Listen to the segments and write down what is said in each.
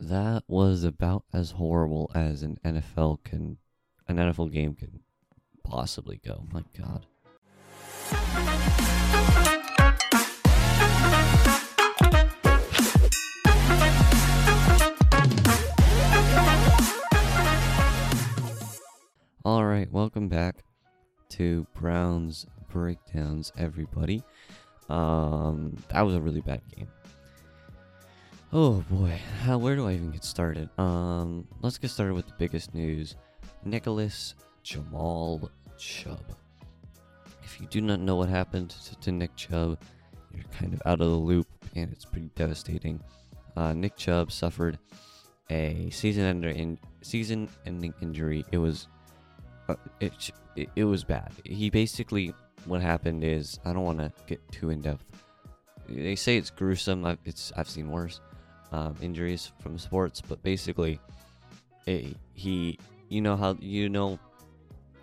That was about as horrible as an NFL can, an NFL game can possibly go. My God. All right, welcome back to Browns breakdowns, everybody. Um, that was a really bad game. Oh boy, where do I even get started? Um, let's get started with the biggest news: Nicholas Jamal Chubb. If you do not know what happened to, to Nick Chubb, you're kind of out of the loop, and it's pretty devastating. Uh, Nick Chubb suffered a season-ending in, season-ending injury. It was uh, it, it it was bad. He basically what happened is I don't want to get too in depth. They say it's gruesome. I've, it's I've seen worse um, injuries from sports, but basically, it, he you know how you know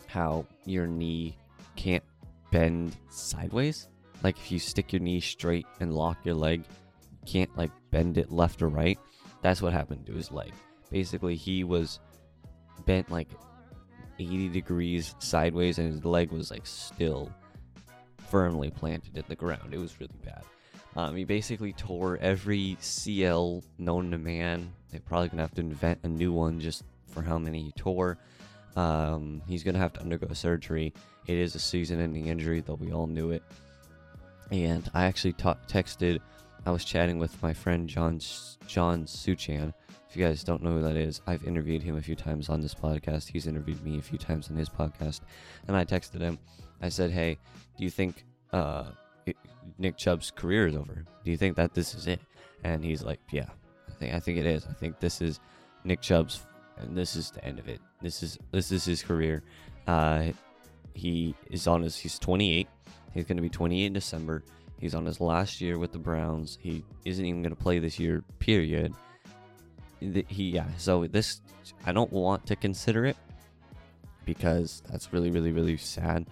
how your knee can't bend sideways. Like if you stick your knee straight and lock your leg, you can't like bend it left or right. That's what happened to his leg. Basically, he was bent like 80 degrees sideways and his leg was like still firmly planted in the ground. It was really bad. Um, he basically tore every CL known to man. They're probably gonna have to invent a new one just for how many he tore. Um, he's gonna have to undergo surgery. It is a season-ending injury, though we all knew it. And I actually texted. I was chatting with my friend John John Suchan. If you guys don't know who that is, I've interviewed him a few times on this podcast. He's interviewed me a few times on his podcast, and I texted him. I said, "Hey, do you think uh, Nick Chubb's career is over? Do you think that this is it?" And he's like, "Yeah, I think I think it is. I think this is Nick Chubb's, and this is the end of it. This is this is his career. Uh, he is on his. He's 28. He's going to be 28 in December. He's on his last year with the Browns. He isn't even going to play this year. Period. He yeah. So this I don't want to consider it because that's really really really sad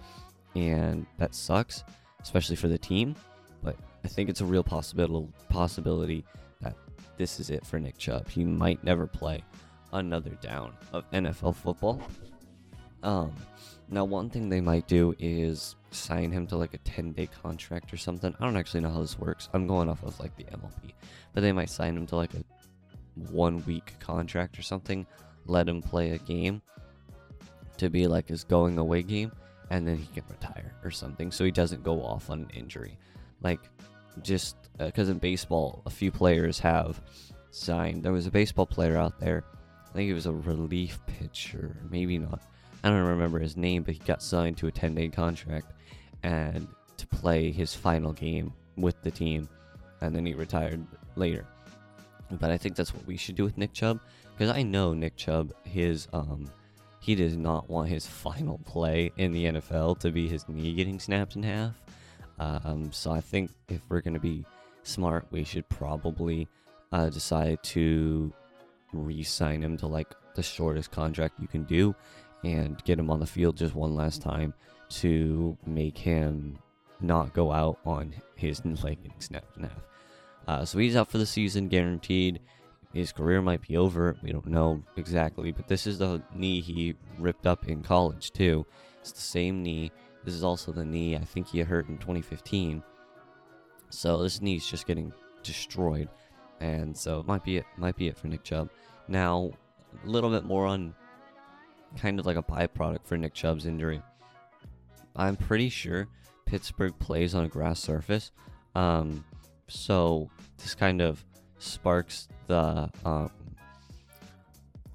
and that sucks, especially for the team. But I think it's a real possibility possibility that this is it for Nick Chubb. He might never play another down of NFL football. Um, now one thing they might do is sign him to like a 10 day contract or something. I don't actually know how this works. I'm going off of like the MLB, but they might sign him to like a one week contract or something. Let him play a game to be like his going away game, and then he can retire or something so he doesn't go off on an injury. Like, just because uh, in baseball, a few players have signed. There was a baseball player out there, I think he was a relief pitcher, maybe not. I don't remember his name, but he got signed to a 10 day contract and to play his final game with the team, and then he retired later. But I think that's what we should do with Nick Chubb because I know Nick Chubb, his um, he does not want his final play in the NFL to be his knee getting snapped in half. Um, so I think if we're going to be smart, we should probably uh, decide to re-sign him to like the shortest contract you can do and get him on the field just one last time to make him not go out on his leg getting snapped in half. Uh, so he's out for the season, guaranteed. His career might be over. We don't know exactly, but this is the knee he ripped up in college too. It's the same knee. This is also the knee I think he hurt in 2015. So this knee's just getting destroyed, and so it might be it. Might be it for Nick Chubb. Now, a little bit more on kind of like a byproduct for Nick Chubb's injury. I'm pretty sure Pittsburgh plays on a grass surface, um, so this kind of sparks the um,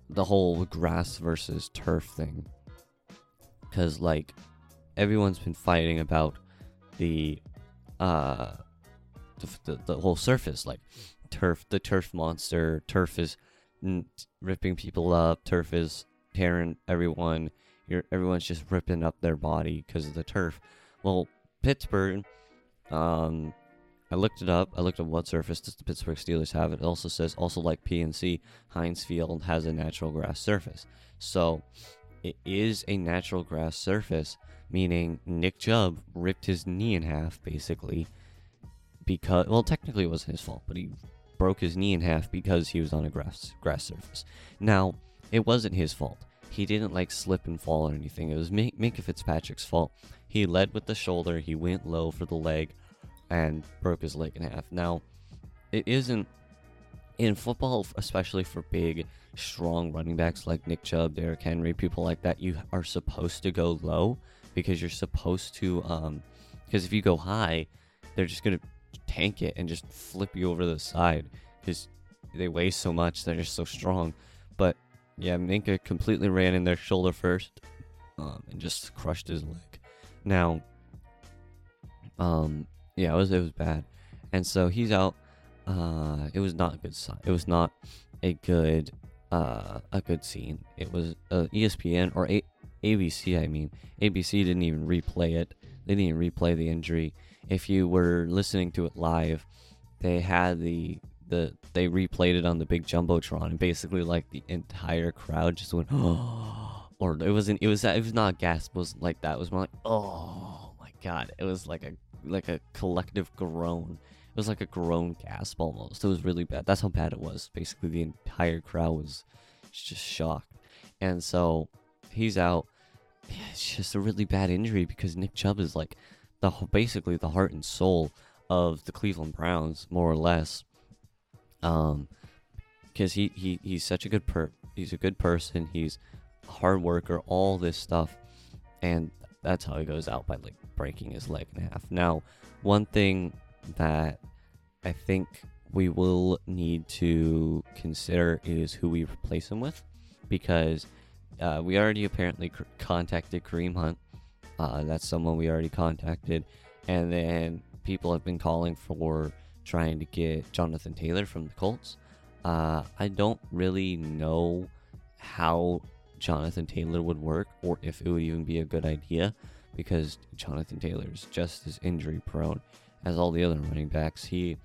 the whole grass versus turf thing because like everyone's been fighting about the uh the, the, the whole surface like turf the turf monster turf is ripping people up. Turf is tearing everyone. You're, everyone's just ripping up their body because of the turf. Well, Pittsburgh, um, I looked it up. I looked at what surface does the Pittsburgh Steelers have. It also says, also like PNC, Heinz Field has a natural grass surface. So it is a natural grass surface, meaning Nick Chubb ripped his knee in half, basically, because, well, technically it wasn't his fault, but he broke his knee in half because he was on a grass, grass surface. Now, it wasn't his fault. He didn't like slip and fall or anything. It was Minkah Fitzpatrick's fault. He led with the shoulder, he went low for the leg, and broke his leg in half. Now, it isn't in football, especially for big, strong running backs like Nick Chubb, Derrick Henry, people like that. You are supposed to go low because you're supposed to. Um, because if you go high, they're just gonna tank it and just flip you over the side because they weigh so much. They're just so strong. But yeah, Minkah completely ran in their shoulder first, um, and just crushed his leg. Now, um, yeah, it was it was bad, and so he's out. Uh, it was not a good sign. It was not a good uh a good scene. It was uh, ESPN or a- ABC. I mean, ABC didn't even replay it. They didn't even replay the injury. If you were listening to it live, they had the the they replayed it on the big jumbotron, and basically like the entire crowd just went, oh, or it wasn't. It was it was not a gasp. It was like that. It was more like, oh my god. It was like a like a collective groan. It was like a groan gasp almost. It was really bad. That's how bad it was. Basically, the entire crowd was just shocked. And so he's out. It's just a really bad injury because Nick Chubb is like the basically the heart and soul of the Cleveland Browns, more or less. Um, because he, he he's such a good per he's a good person. He's a hard worker. All this stuff, and that's how he goes out by like breaking his leg in half. Now, one thing that I think we will need to consider is who we replace him with, because uh, we already apparently c- contacted Kareem Hunt. Uh, that's someone we already contacted, and then people have been calling for trying to get Jonathan Taylor from the Colts. Uh, I don't really know how Jonathan Taylor would work or if it would even be a good idea because Jonathan Taylor is just as injury prone as all the other running backs. He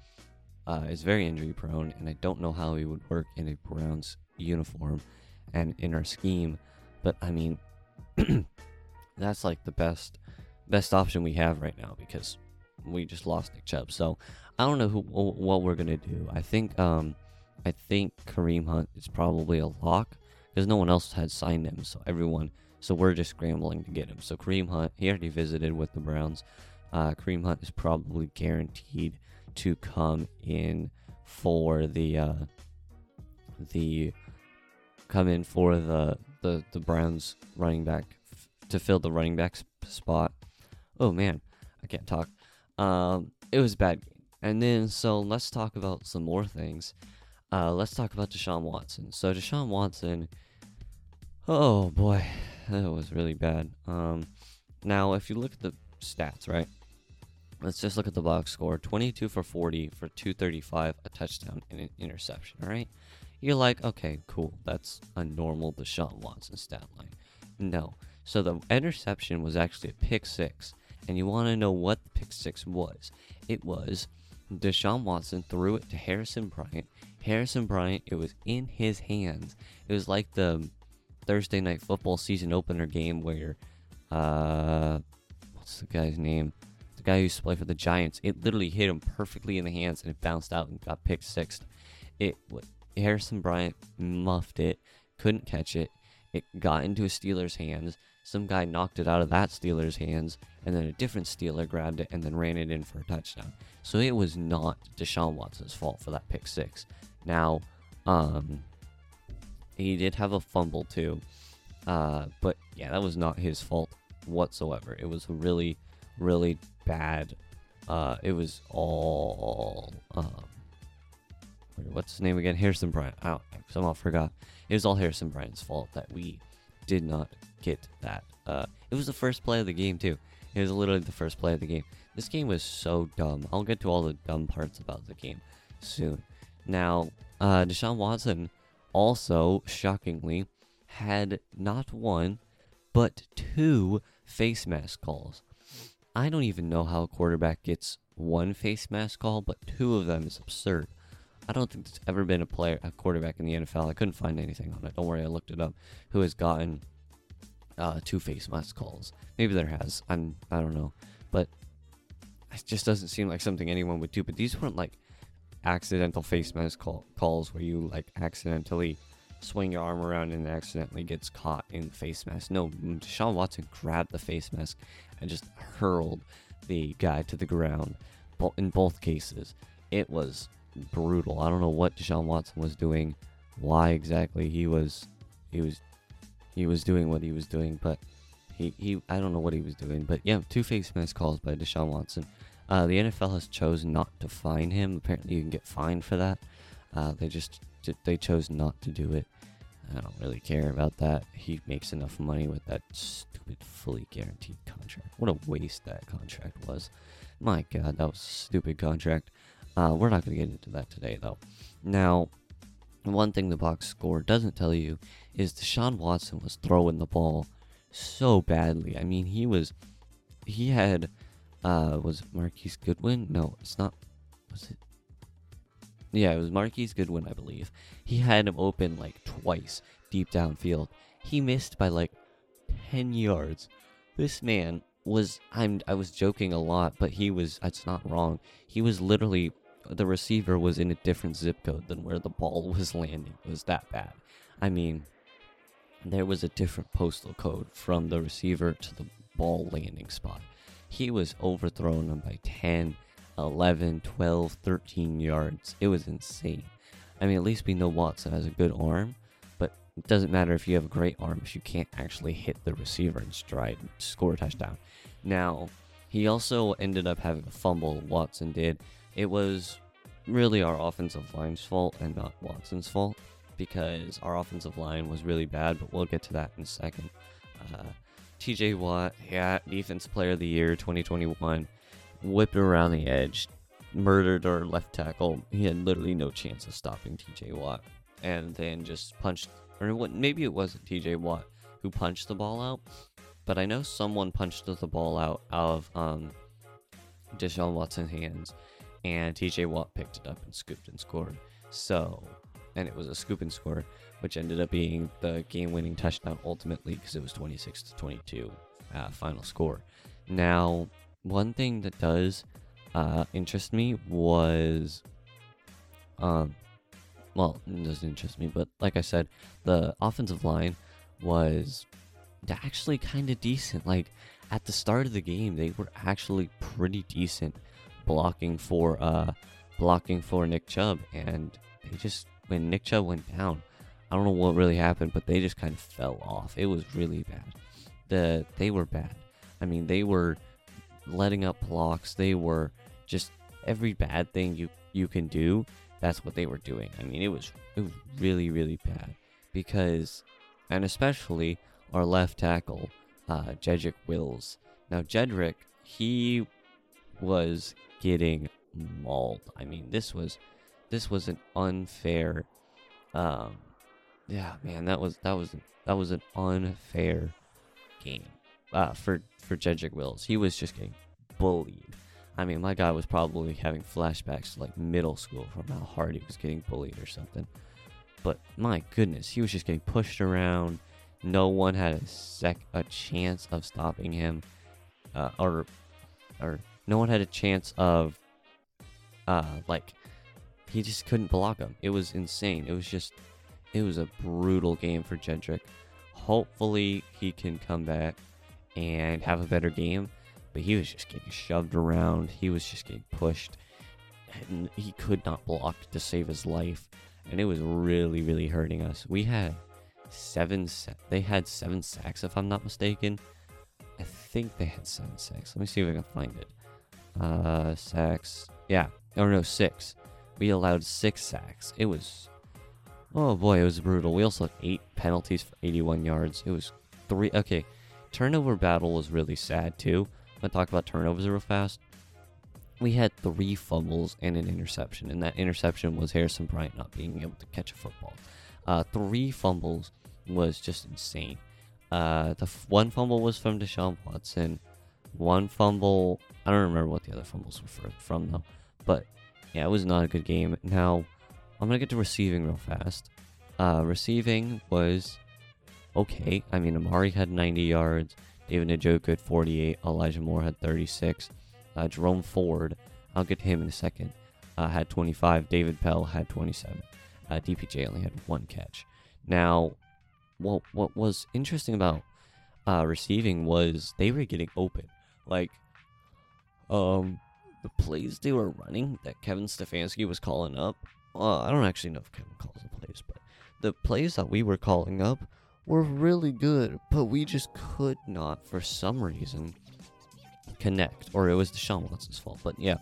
uh, is very injury prone, and I don't know how he would work in a Browns uniform and in our scheme. But I mean, that's like the best best option we have right now because we just lost Nick Chubb. So I don't know who, what we're gonna do. I think um, I think Kareem Hunt is probably a lock because no one else had signed him. So everyone, so we're just scrambling to get him. So Kareem Hunt, he already visited with the Browns. Uh, Kareem Hunt is probably guaranteed to come in for the uh, the come in for the the the Browns running back f- to fill the running back sp- spot. Oh man, I can't talk. Um, it was bad game. And then so let's talk about some more things. Uh, let's talk about Deshaun Watson. So Deshaun Watson, oh boy, that was really bad. Um, now if you look at the stats, right? Let's just look at the box score: 22 for 40 for 235, a touchdown and an interception. All right, you're like, okay, cool. That's a normal Deshaun Watson stat line. No, so the interception was actually a pick six, and you want to know what the pick six was? It was Deshaun Watson threw it to Harrison Bryant. Harrison Bryant, it was in his hands. It was like the Thursday night football season opener game where, uh, what's the guy's name? The guy who used to play for the Giants. It literally hit him perfectly in the hands and it bounced out and got picked six. It Harrison Bryant muffed it, couldn't catch it. It got into a Steelers' hands. Some guy knocked it out of that Steelers' hands, and then a different Steeler grabbed it and then ran it in for a touchdown. So it was not Deshaun Watson's fault for that pick six. Now, um, he did have a fumble too, uh, but yeah, that was not his fault whatsoever. It was really, really bad. Uh, it was all um, what's his name again? Harrison Bryant. I somehow forgot. It was all Harrison Bryant's fault that we did not get that. Uh, it was the first play of the game too. It was literally the first play of the game. This game was so dumb. I'll get to all the dumb parts about the game soon. Now, uh, Deshaun Watson also, shockingly, had not one, but two face mask calls. I don't even know how a quarterback gets one face mask call, but two of them is absurd. I don't think there's ever been a player, a quarterback in the NFL. I couldn't find anything on it. Don't worry, I looked it up. Who has gotten uh, two face mask calls? Maybe there has. I'm. I don't know, but it just doesn't seem like something anyone would do. But these weren't like accidental face mask call, calls where you like accidentally swing your arm around and accidentally gets caught in the face mask. No, Deshaun Watson grabbed the face mask and just hurled the guy to the ground. But in both cases, it was brutal. I don't know what Deshaun Watson was doing, why exactly he was he was he was doing what he was doing, but he, he I don't know what he was doing. But yeah, two face mask calls by Deshaun Watson. Uh, the NFL has chosen not to fine him. Apparently, you can get fined for that. Uh, they just they chose not to do it. I don't really care about that. He makes enough money with that stupid fully guaranteed contract. What a waste that contract was. My God, that was a stupid contract. Uh, we're not going to get into that today, though. Now, one thing the box score doesn't tell you is Deshaun Watson was throwing the ball so badly. I mean, he was, he had, uh, was Marquise Goodwin? No, it's not. Was it? Yeah, it was Marquise Goodwin, I believe. He had him open like twice deep downfield. He missed by like 10 yards. This man was I'm I was joking a lot, but he was it's not wrong. He was literally the receiver was in a different zip code than where the ball was landing. It was that bad. I mean, there was a different postal code from the receiver to the ball landing spot. He was overthrown by 10, 11, 12, 13 yards. It was insane. I mean, at least we know Watson has a good arm, but it doesn't matter if you have a great arm if you can't actually hit the receiver in stride and score a touchdown. Now, he also ended up having a fumble, Watson did. It was really our offensive line's fault and not Watson's fault because our offensive line was really bad, but we'll get to that in a second. Uh, TJ Watt, yeah, Defense Player of the Year 2021, whipped around the edge, murdered our left tackle. He had literally no chance of stopping TJ Watt, and then just punched, or what? Maybe it wasn't TJ Watt who punched the ball out, but I know someone punched the ball out of um, Deshaun Watson's hands, and TJ Watt picked it up and scooped and scored. So, and it was a scoop and score, which ended up being the game-winning touchdown ultimately because it was 26 to 22 uh, final score. Now, one thing that does uh, interest me was, um, well, it doesn't interest me, but like I said, the offensive line was actually kind of decent. Like at the start of the game, they were actually pretty decent blocking for uh blocking for Nick Chubb, and they just when Nick Chubb went down, I don't know what really happened, but they just kind of fell off. It was really bad. The they were bad. I mean, they were letting up blocks. They were just every bad thing you you can do. That's what they were doing. I mean, it was it was really really bad because, and especially our left tackle, uh, Jedrick Wills. Now Jedrick, he was getting mauled. I mean, this was this was an unfair. Um, yeah, man, that was that was that was an unfair game uh, for for Jedrick Wills. He was just getting bullied. I mean, my guy was probably having flashbacks to like middle school from how hard he was getting bullied or something. But my goodness, he was just getting pushed around. No one had a sec a chance of stopping him, uh, or or no one had a chance of uh like he just couldn't block him. It was insane. It was just it was a brutal game for Jedrick. Hopefully he can come back and have a better game. But he was just getting shoved around. He was just getting pushed. And he could not block to save his life. And it was really, really hurting us. We had seven they had seven sacks if I'm not mistaken. I think they had seven sacks. Let me see if I can find it. Uh, sacks. Yeah. Oh, no, six. We allowed six sacks. It was. Oh boy, it was brutal. We also had eight penalties for 81 yards. It was three. Okay. Turnover battle was really sad too. I'm to talk about turnovers real fast. We had three fumbles and an interception, and that interception was Harrison Bryant not being able to catch a football. Uh, three fumbles was just insane. Uh, the f- one fumble was from Deshaun Watson. One fumble, I don't remember what the other fumbles were for, from though. But yeah, it was not a good game. Now, I'm gonna get to receiving real fast. Uh, receiving was okay. I mean, Amari had 90 yards. David Njoku had 48. Elijah Moore had 36. Uh, Jerome Ford, I'll get to him in a second, uh, had 25. David Bell had 27. Uh, DPJ only had one catch. Now, what what was interesting about uh, receiving was they were getting open. Like, um, the plays they were running that Kevin Stefanski was calling up. Well, I don't actually know if Kevin calls the plays, but the plays that we were calling up were really good, but we just could not, for some reason, connect. Or it was Deshaun Watson's fault. But yeah,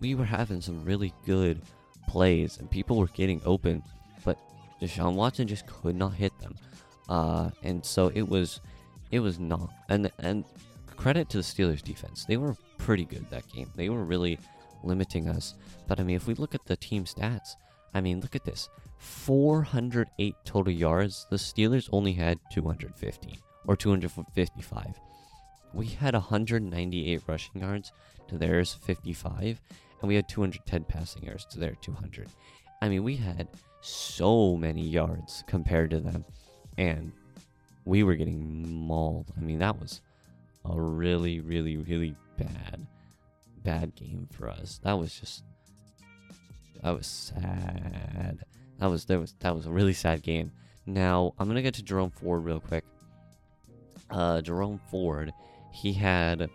we were having some really good plays, and people were getting open, but Deshaun Watson just could not hit them. Uh, and so it was, it was not. And and credit to the Steelers defense, they were pretty good that game. They were really limiting us. But I mean, if we look at the team stats, I mean, look at this 408 total yards. The Steelers only had 250 or 255. We had 198 rushing yards to theirs 55, and we had 210 passing yards to their 200. I mean, we had so many yards compared to them, and we were getting mauled. I mean, that was a really, really, really bad, bad game for us. That was just, that was sad. That was that was that was a really sad game. Now I'm gonna get to Jerome Ford real quick. Uh, Jerome Ford, he had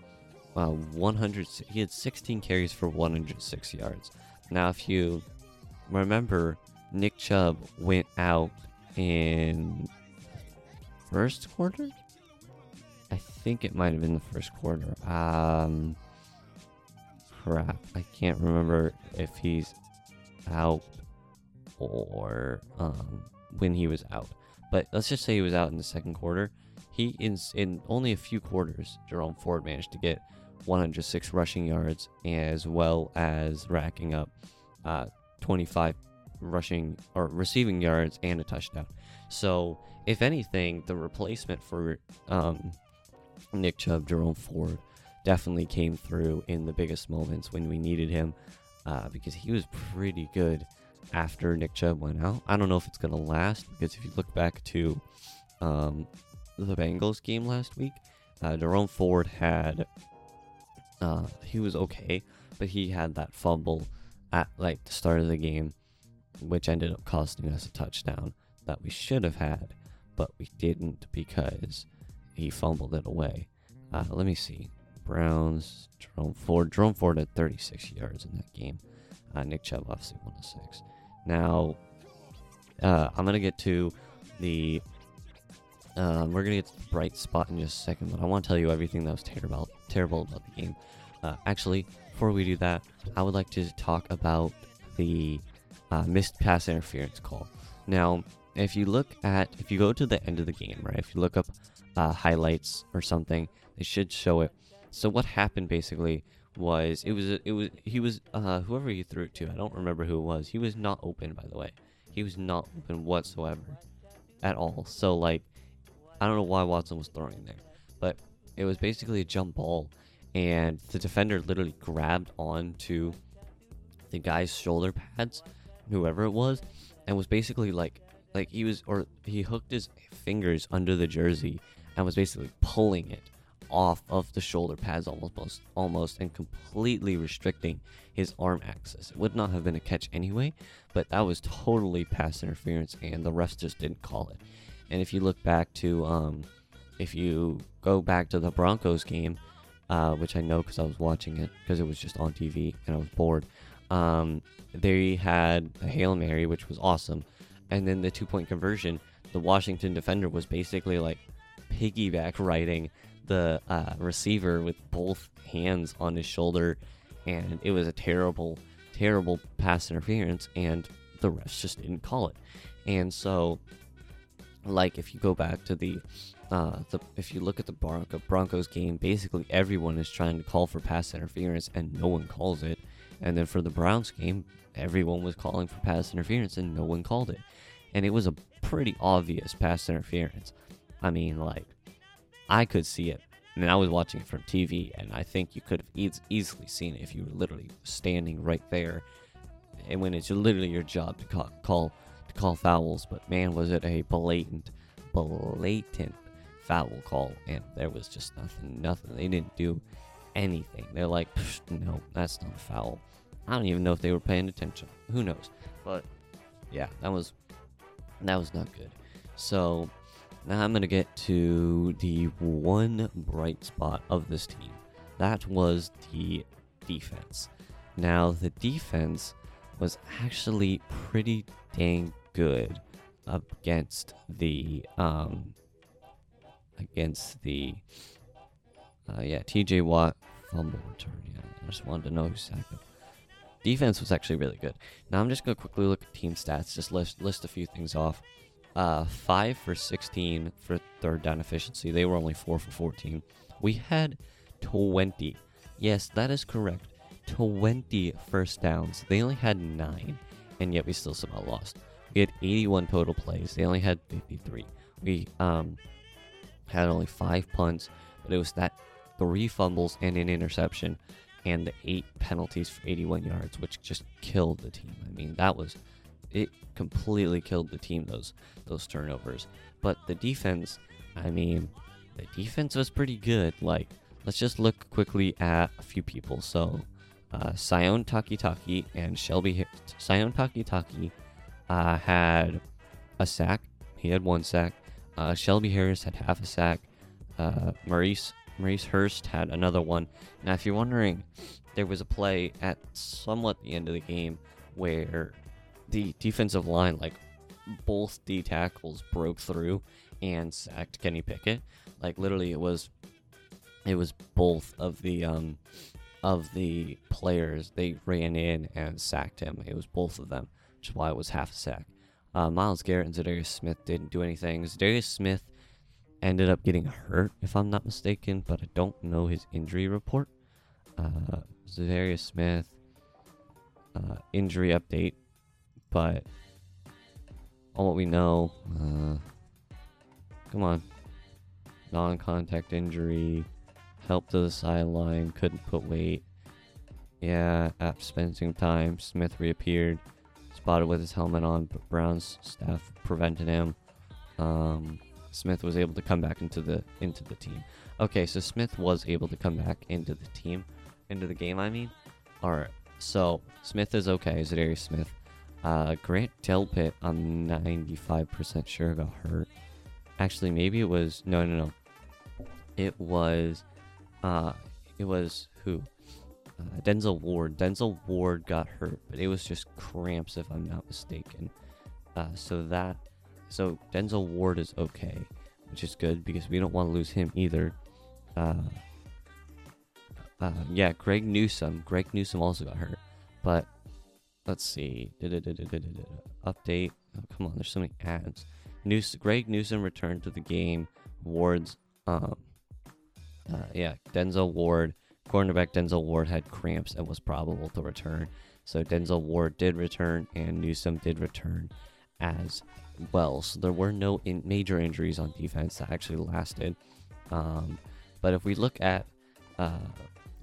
uh, 100. He had 16 carries for 106 yards. Now, if you remember, Nick Chubb went out in first quarter. I think it might have been the first quarter. Um, crap, I can't remember if he's out or um, when he was out. But let's just say he was out in the second quarter. He in in only a few quarters, Jerome Ford managed to get 106 rushing yards as well as racking up uh, 25 rushing or receiving yards and a touchdown. So, if anything, the replacement for um, Nick Chubb, Jerome Ford, definitely came through in the biggest moments when we needed him uh, because he was pretty good after Nick Chubb went out. I don't know if it's going to last because if you look back to um, the Bengals game last week, uh, Jerome Ford had uh, he was okay, but he had that fumble at like the start of the game, which ended up costing us a touchdown that we should have had, but we didn't because he fumbled it away. Uh, let me see. Browns, Jerome Ford. Jerome Ford had 36 yards in that game. Uh, Nick Chubb obviously 106. Now, uh, I'm gonna get to the. Um, we're gonna get to the bright spot in just a second, but I want to tell you everything that was terrible, terrible about the game. Uh, actually, before we do that, I would like to talk about the uh, missed pass interference call. Now, if you look at, if you go to the end of the game, right? If you look up uh, highlights or something, they should show it. So what happened basically was it was it was he was uh whoever he threw it to I don't remember who it was he was not open by the way he was not open whatsoever at all so like I don't know why Watson was throwing there but it was basically a jump ball and the defender literally grabbed onto the guy's shoulder pads whoever it was and was basically like like he was or he hooked his fingers under the jersey and was basically pulling it off of the shoulder pads almost almost and completely restricting his arm access. It would not have been a catch anyway, but that was totally pass interference and the refs just didn't call it. And if you look back to um if you go back to the Broncos game, uh, which I know because I was watching it because it was just on TV and I was bored. Um, they had a Hail Mary, which was awesome. And then the two point conversion, the Washington defender was basically like piggyback riding the uh, receiver with both hands on his shoulder, and it was a terrible, terrible pass interference, and the refs just didn't call it. And so, like if you go back to the, uh, the if you look at the Bronco Broncos game, basically everyone is trying to call for pass interference, and no one calls it. And then for the Browns game, everyone was calling for pass interference, and no one called it. and it was a pretty obvious pass interference. I mean, like, I could see it. And I was watching it from TV, and I think you could have e- easily seen it if you were literally standing right there. And when it's literally your job to call, call to call fouls, but man, was it a blatant, blatant foul call, and there was just nothing, nothing. They didn't do anything. They're like, no, that's not a foul. I don't even know if they were paying attention. Who knows? But yeah, that was that was not good. So now I'm gonna get to the one bright spot of this team. That was the defense. Now the defense was actually pretty dang good against the um against the uh, yeah TJ Watt fumble return. Yeah, I just wanted to know who sacked him. Defense was actually really good. Now I'm just gonna quickly look at team stats. Just list list a few things off. Uh, five for 16 for third down efficiency. They were only four for 14. We had 20. Yes, that is correct. 20 first downs. They only had nine, and yet we still somehow lost. We had 81 total plays. They only had 53. We um had only five punts, but it was that three fumbles and an interception and the eight penalties for 81 yards, which just killed the team. I mean, that was it completely killed the team those those turnovers. But the defense, I mean, the defense was pretty good. Like, let's just look quickly at a few people. So, uh, Sione Takitaki and Shelby Sione Takitaki uh, had a sack. He had one sack. Uh, Shelby Harris had half a sack. Uh, Maurice Maurice Hurst had another one. Now, if you're wondering, there was a play at somewhat the end of the game where the defensive line, like both D tackles, broke through and sacked Kenny Pickett. Like literally, it was it was both of the um of the players. They ran in and sacked him. It was both of them, which is why it was half a sack. Uh, Myles Garrett and Za'Darius Smith didn't do anything. Za'Darius Smith ended up getting hurt, if I'm not mistaken, but I don't know his injury report. Uh, Za'Darius Smith uh, injury update, but on what we know, uh, come on, non-contact injury, help to the sideline, couldn't put weight. Yeah, after spending some time, Smith reappeared, spotted with his helmet on, but Brown's staff prevented him. Um, Smith was able to come back into the into the team. Okay, so Smith was able to come back into the team, into the game. I mean, all right. So Smith is okay. Za'Darius Smith. Uh, Grant Delpit, I'm 95% sure got hurt. Actually, maybe it was no, no, no. It was, uh, it was who? Uh, Denzel Ward. Denzel Ward got hurt, but it was just cramps, if I'm not mistaken. Uh, so that so Denzel Ward is okay, which is good because we don't want to lose him either. Uh, uh, yeah, Greg Newsome. Greg Newsome also got hurt, but let's see. Update. Oh, come on, there's so many ads. News. Greg Newsome returned to the game. Ward's. Um. Uh, yeah, Denzel Ward. Cornerback Denzel Ward had cramps and was probable to return. So Denzel Ward did return, and Newsome did return as well. So there were no in major injuries on defense that actually lasted. Um, but if we look at uh,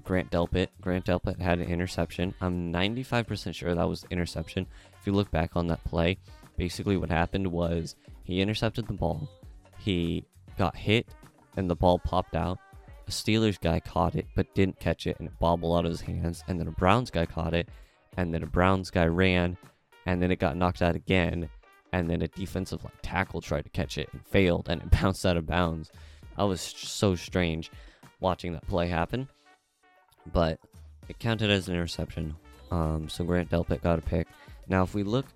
Grant Delpit, Grant Delpit had an interception. I'm 95% sure that was interception. If you look back on that play, basically what happened was he intercepted the ball, he got hit, and the ball popped out. A Steelers guy caught it but didn't catch it, and it bobbled out of his hands. And then a Browns guy caught it, and then a Browns guy ran, and then it got knocked out again and then a defensive like tackle tried to catch it and failed and it bounced out of bounds. I was so strange watching that play happen, but it counted as an interception. Um, so Grant Delpit got a pick. Now, if we look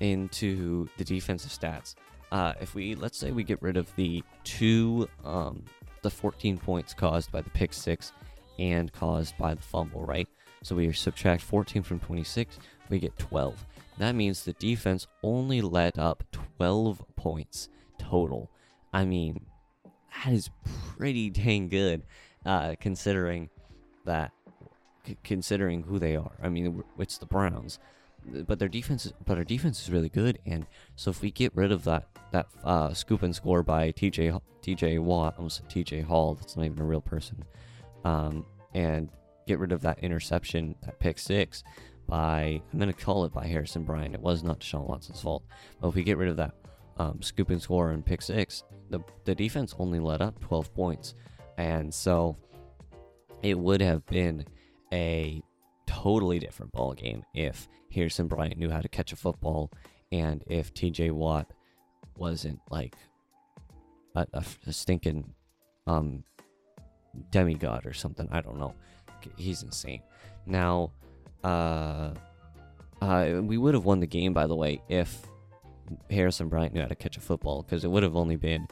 into the defensive stats, uh, if we let's say we get rid of the two, um, the 14 points caused by the pick six and caused by the fumble, right? So we subtract 14 from 26, we get 12. That means the defense only let up 12 points total. I mean, that is pretty dang good, uh, considering that, c- considering who they are. I mean, it's the Browns, but their defense, is, but our defense is really good. And so if we get rid of that that uh, scoop and score by TJ TJ Watt, almost TJ Hall, that's not even a real person, um, and get rid of that interception, that pick six, by I'm gonna call it by Harrison Bryant. It was not Deshaun Watson's fault, but if we get rid of that um, scoop and score and pick six, the the defense only let up 12 points, and so it would have been a totally different ball game if Harrison Bryant knew how to catch a football and if TJ Watt wasn't like a, a, a stinking um demigod or something. I don't know. He's insane. Now, uh, uh, we would have won the game, by the way, if Harrison Bryant knew how to catch a football, because it would have only been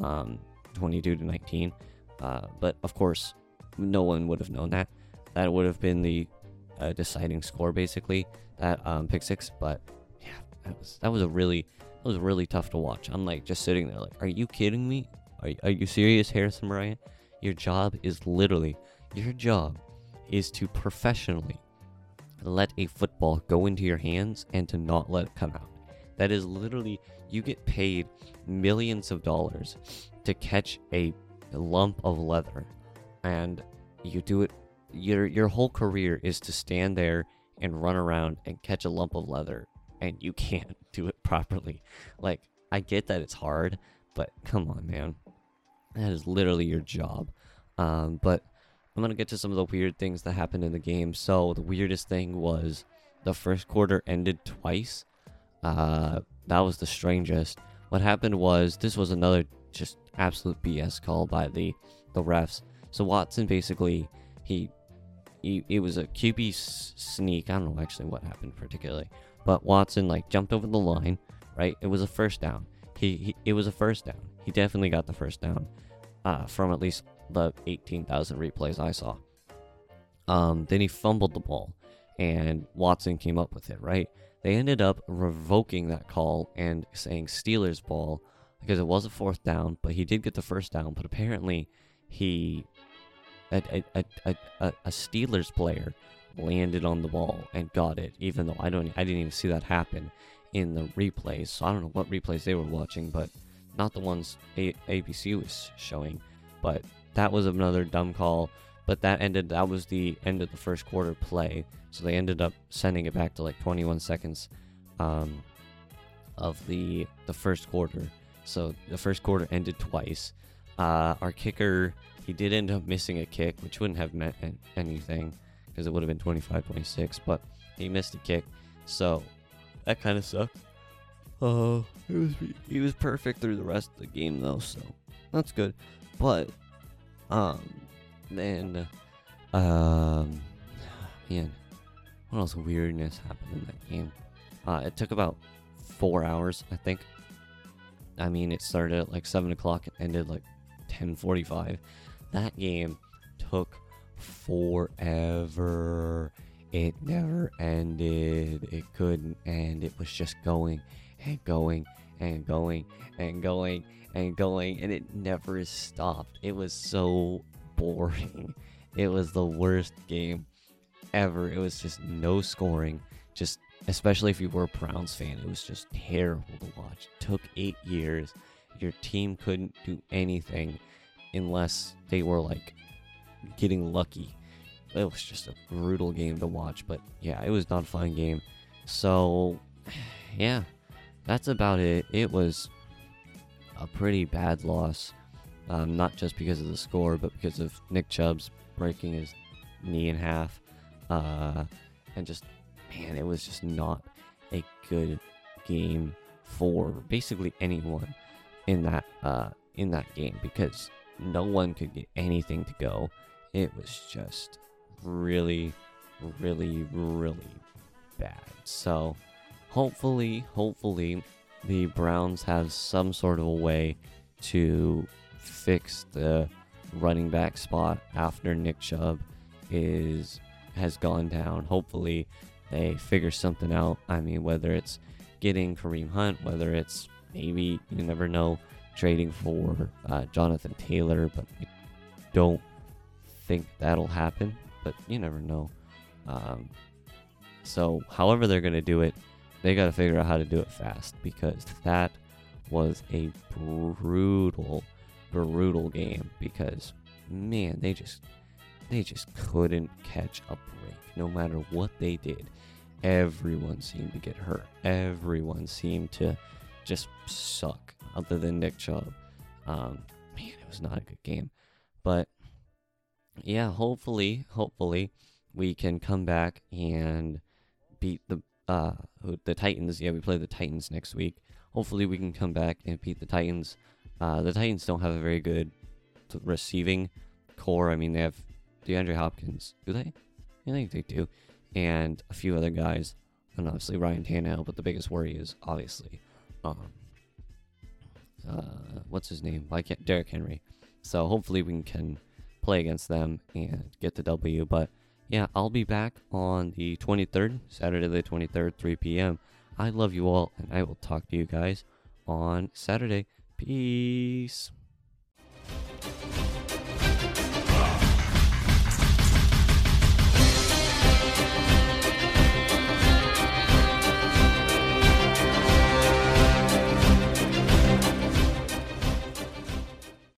um, 22 to 19. Uh, but of course, no one would have known that. That would have been the uh, deciding score, basically, that um, pick six. But yeah, that was that was a really that was really tough to watch. I'm like just sitting there, like, are you kidding me? Are are you serious, Harrison Bryant? Your job is literally your job is to professionally let a football go into your hands and to not let it come out. That is literally you get paid millions of dollars to catch a lump of leather and you do it your your whole career is to stand there and run around and catch a lump of leather and you can't do it properly. Like I get that it's hard, but come on, man. That is literally your job. Um, but I'm gonna get to some of the weird things that happened in the game. So the weirdest thing was the first quarter ended twice. Uh, that was the strangest. What happened was this was another just absolute BS call by the the refs. So Watson basically he he it was a QB sneak. I don't know actually what happened particularly, but Watson like jumped over the line. Right, it was a first down. He, he it was a first down. He definitely got the first down uh, from at least the 18,000 replays I saw. Um, then he fumbled the ball, and Watson came up with it. Right, they ended up revoking that call and saying Steelers ball because it was a fourth down, but he did get the first down. But apparently, he a a, a, a, Steelers player landed on the ball and got it, even though I don't I didn't even see that happen in the replays. So I don't know what replays they were watching, but not the ones a- ABC was showing. But that was another dumb call. But that ended. That was the end of the first quarter play. So they ended up sending it back to like 21 seconds um, of the the first quarter. So the first quarter ended twice. Uh, our kicker, he did end up missing a kick, which wouldn't have meant anything because it would have been 25-26, but he missed a kick. So that kind of sucked. Uh, it was he was perfect through the rest of the game though, so that's good. But um, then um, man, what else weirdness happened in that game? Uh, it took about four hours, I think. I mean, it started at like seven o'clock and ended like ten forty-five. That game took forever. It never ended. It couldn't end. It was just going and going and going and going and going, and it never stopped. It was so boring. It was the worst game ever. It was just no scoring. Just especially if you were a Browns fan, it was just terrible to watch. It took eight years. Your team couldn't do anything unless they were like getting lucky. It was just a brutal game to watch, but yeah, it was not a fun game. So, yeah, that's about it. It was a pretty bad loss, um, not just because of the score, but because of Nick Chubb's breaking his knee in half, uh, and just man, it was just not a good game for basically anyone in that uh, in that game because no one could get anything to go. It was just really, really, really bad. So hopefully, hopefully, the Browns have some sort of a way to fix the running back spot after Nick Chubb is has gone down. Hopefully, they figure something out. I mean, whether it's getting Kareem Hunt, whether it's maybe you never know trading for uh, Jonathan Taylor, but I don't think that'll happen. But you never know. Um, So, however they're going to do it, they got to figure out how to do it fast because that was a brutal, brutal game. Because man, they just they just couldn't catch a break no matter what they did. Everyone seemed to get hurt. Everyone seemed to just suck, other than Nick Chubb. Um, man, it was not a good game. But yeah, hopefully, hopefully, we can come back and beat the uh the Titans. Yeah, we play the Titans next week. Hopefully, we can come back and beat the Titans. Uh, the Titans don't have a very good receiving corps. I mean, they have DeAndre Hopkins. Do they? I think they do, and a few other guys, and obviously Ryan Tannehill. But the biggest worry is obviously, um, uh, what's his name? Can't Derrick Henry? So hopefully we can play against them and get the W. But yeah, I'll be back on the 23rd, Saturday the 23rd, 3 p.m. I love you all, and I will talk to you guys on Saturday. Peace.